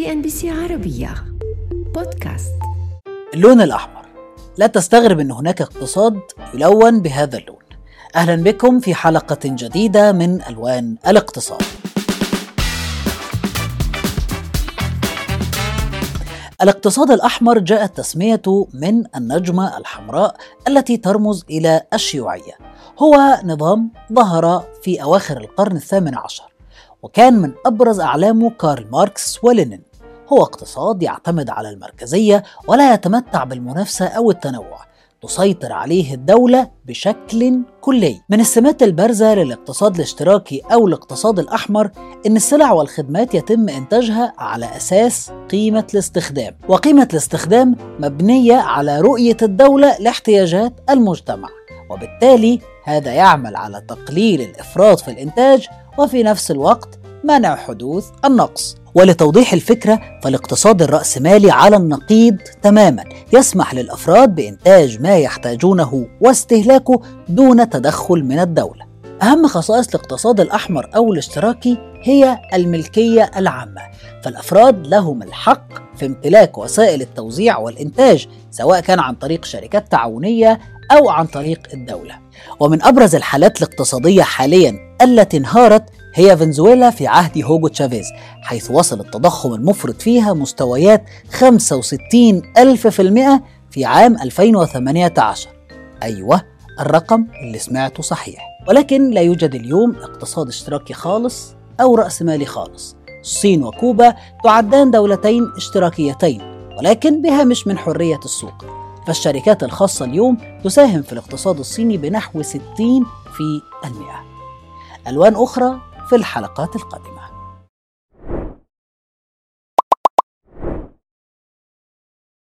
سي إن بي سي عربية. بودكاست. اللون الأحمر. لا تستغرب أن هناك اقتصاد يلون بهذا اللون. أهلا بكم في حلقة جديدة من ألوان الاقتصاد. الاقتصاد الأحمر جاءت تسميته من النجمة الحمراء التي ترمز إلى الشيوعية. هو نظام ظهر في أواخر القرن الثامن عشر وكان من أبرز أعلامه كارل ماركس ولينين. هو اقتصاد يعتمد على المركزية ولا يتمتع بالمنافسة أو التنوع. تسيطر عليه الدولة بشكل كلي. من السمات البارزة للاقتصاد الاشتراكي أو الاقتصاد الأحمر إن السلع والخدمات يتم إنتاجها على أساس قيمة الاستخدام. وقيمة الاستخدام مبنية على رؤية الدولة لاحتياجات المجتمع. وبالتالي هذا يعمل على تقليل الإفراط في الإنتاج وفي نفس الوقت منع حدوث النقص. ولتوضيح الفكرة فالاقتصاد الرأسمالي على النقيض تماما. يسمح للأفراد بإنتاج ما يحتاجونه واستهلاكه دون تدخل من الدولة. أهم خصائص الاقتصاد الأحمر أو الاشتراكي هي الملكية العامة. فالأفراد لهم الحق في امتلاك وسائل التوزيع والإنتاج سواء كان عن طريق شركات تعاونية أو عن طريق الدولة. ومن أبرز الحالات الاقتصادية حاليا التي انهارت هي فنزويلا في عهد هوجو تشافيز حيث وصل التضخم المفرط فيها مستويات 65 ألف في المئة في عام 2018 أيوة الرقم اللي سمعته صحيح. ولكن لا يوجد اليوم اقتصاد اشتراكي خالص أو رأسمالي خالص. الصين وكوبا تعدان دولتين اشتراكيتين ولكن بهامش من حرية السوق. فالشركات الخاصة اليوم تساهم في الاقتصاد الصيني بنحو 60 في المئة. ألوان أخرى في الحلقات القادمة.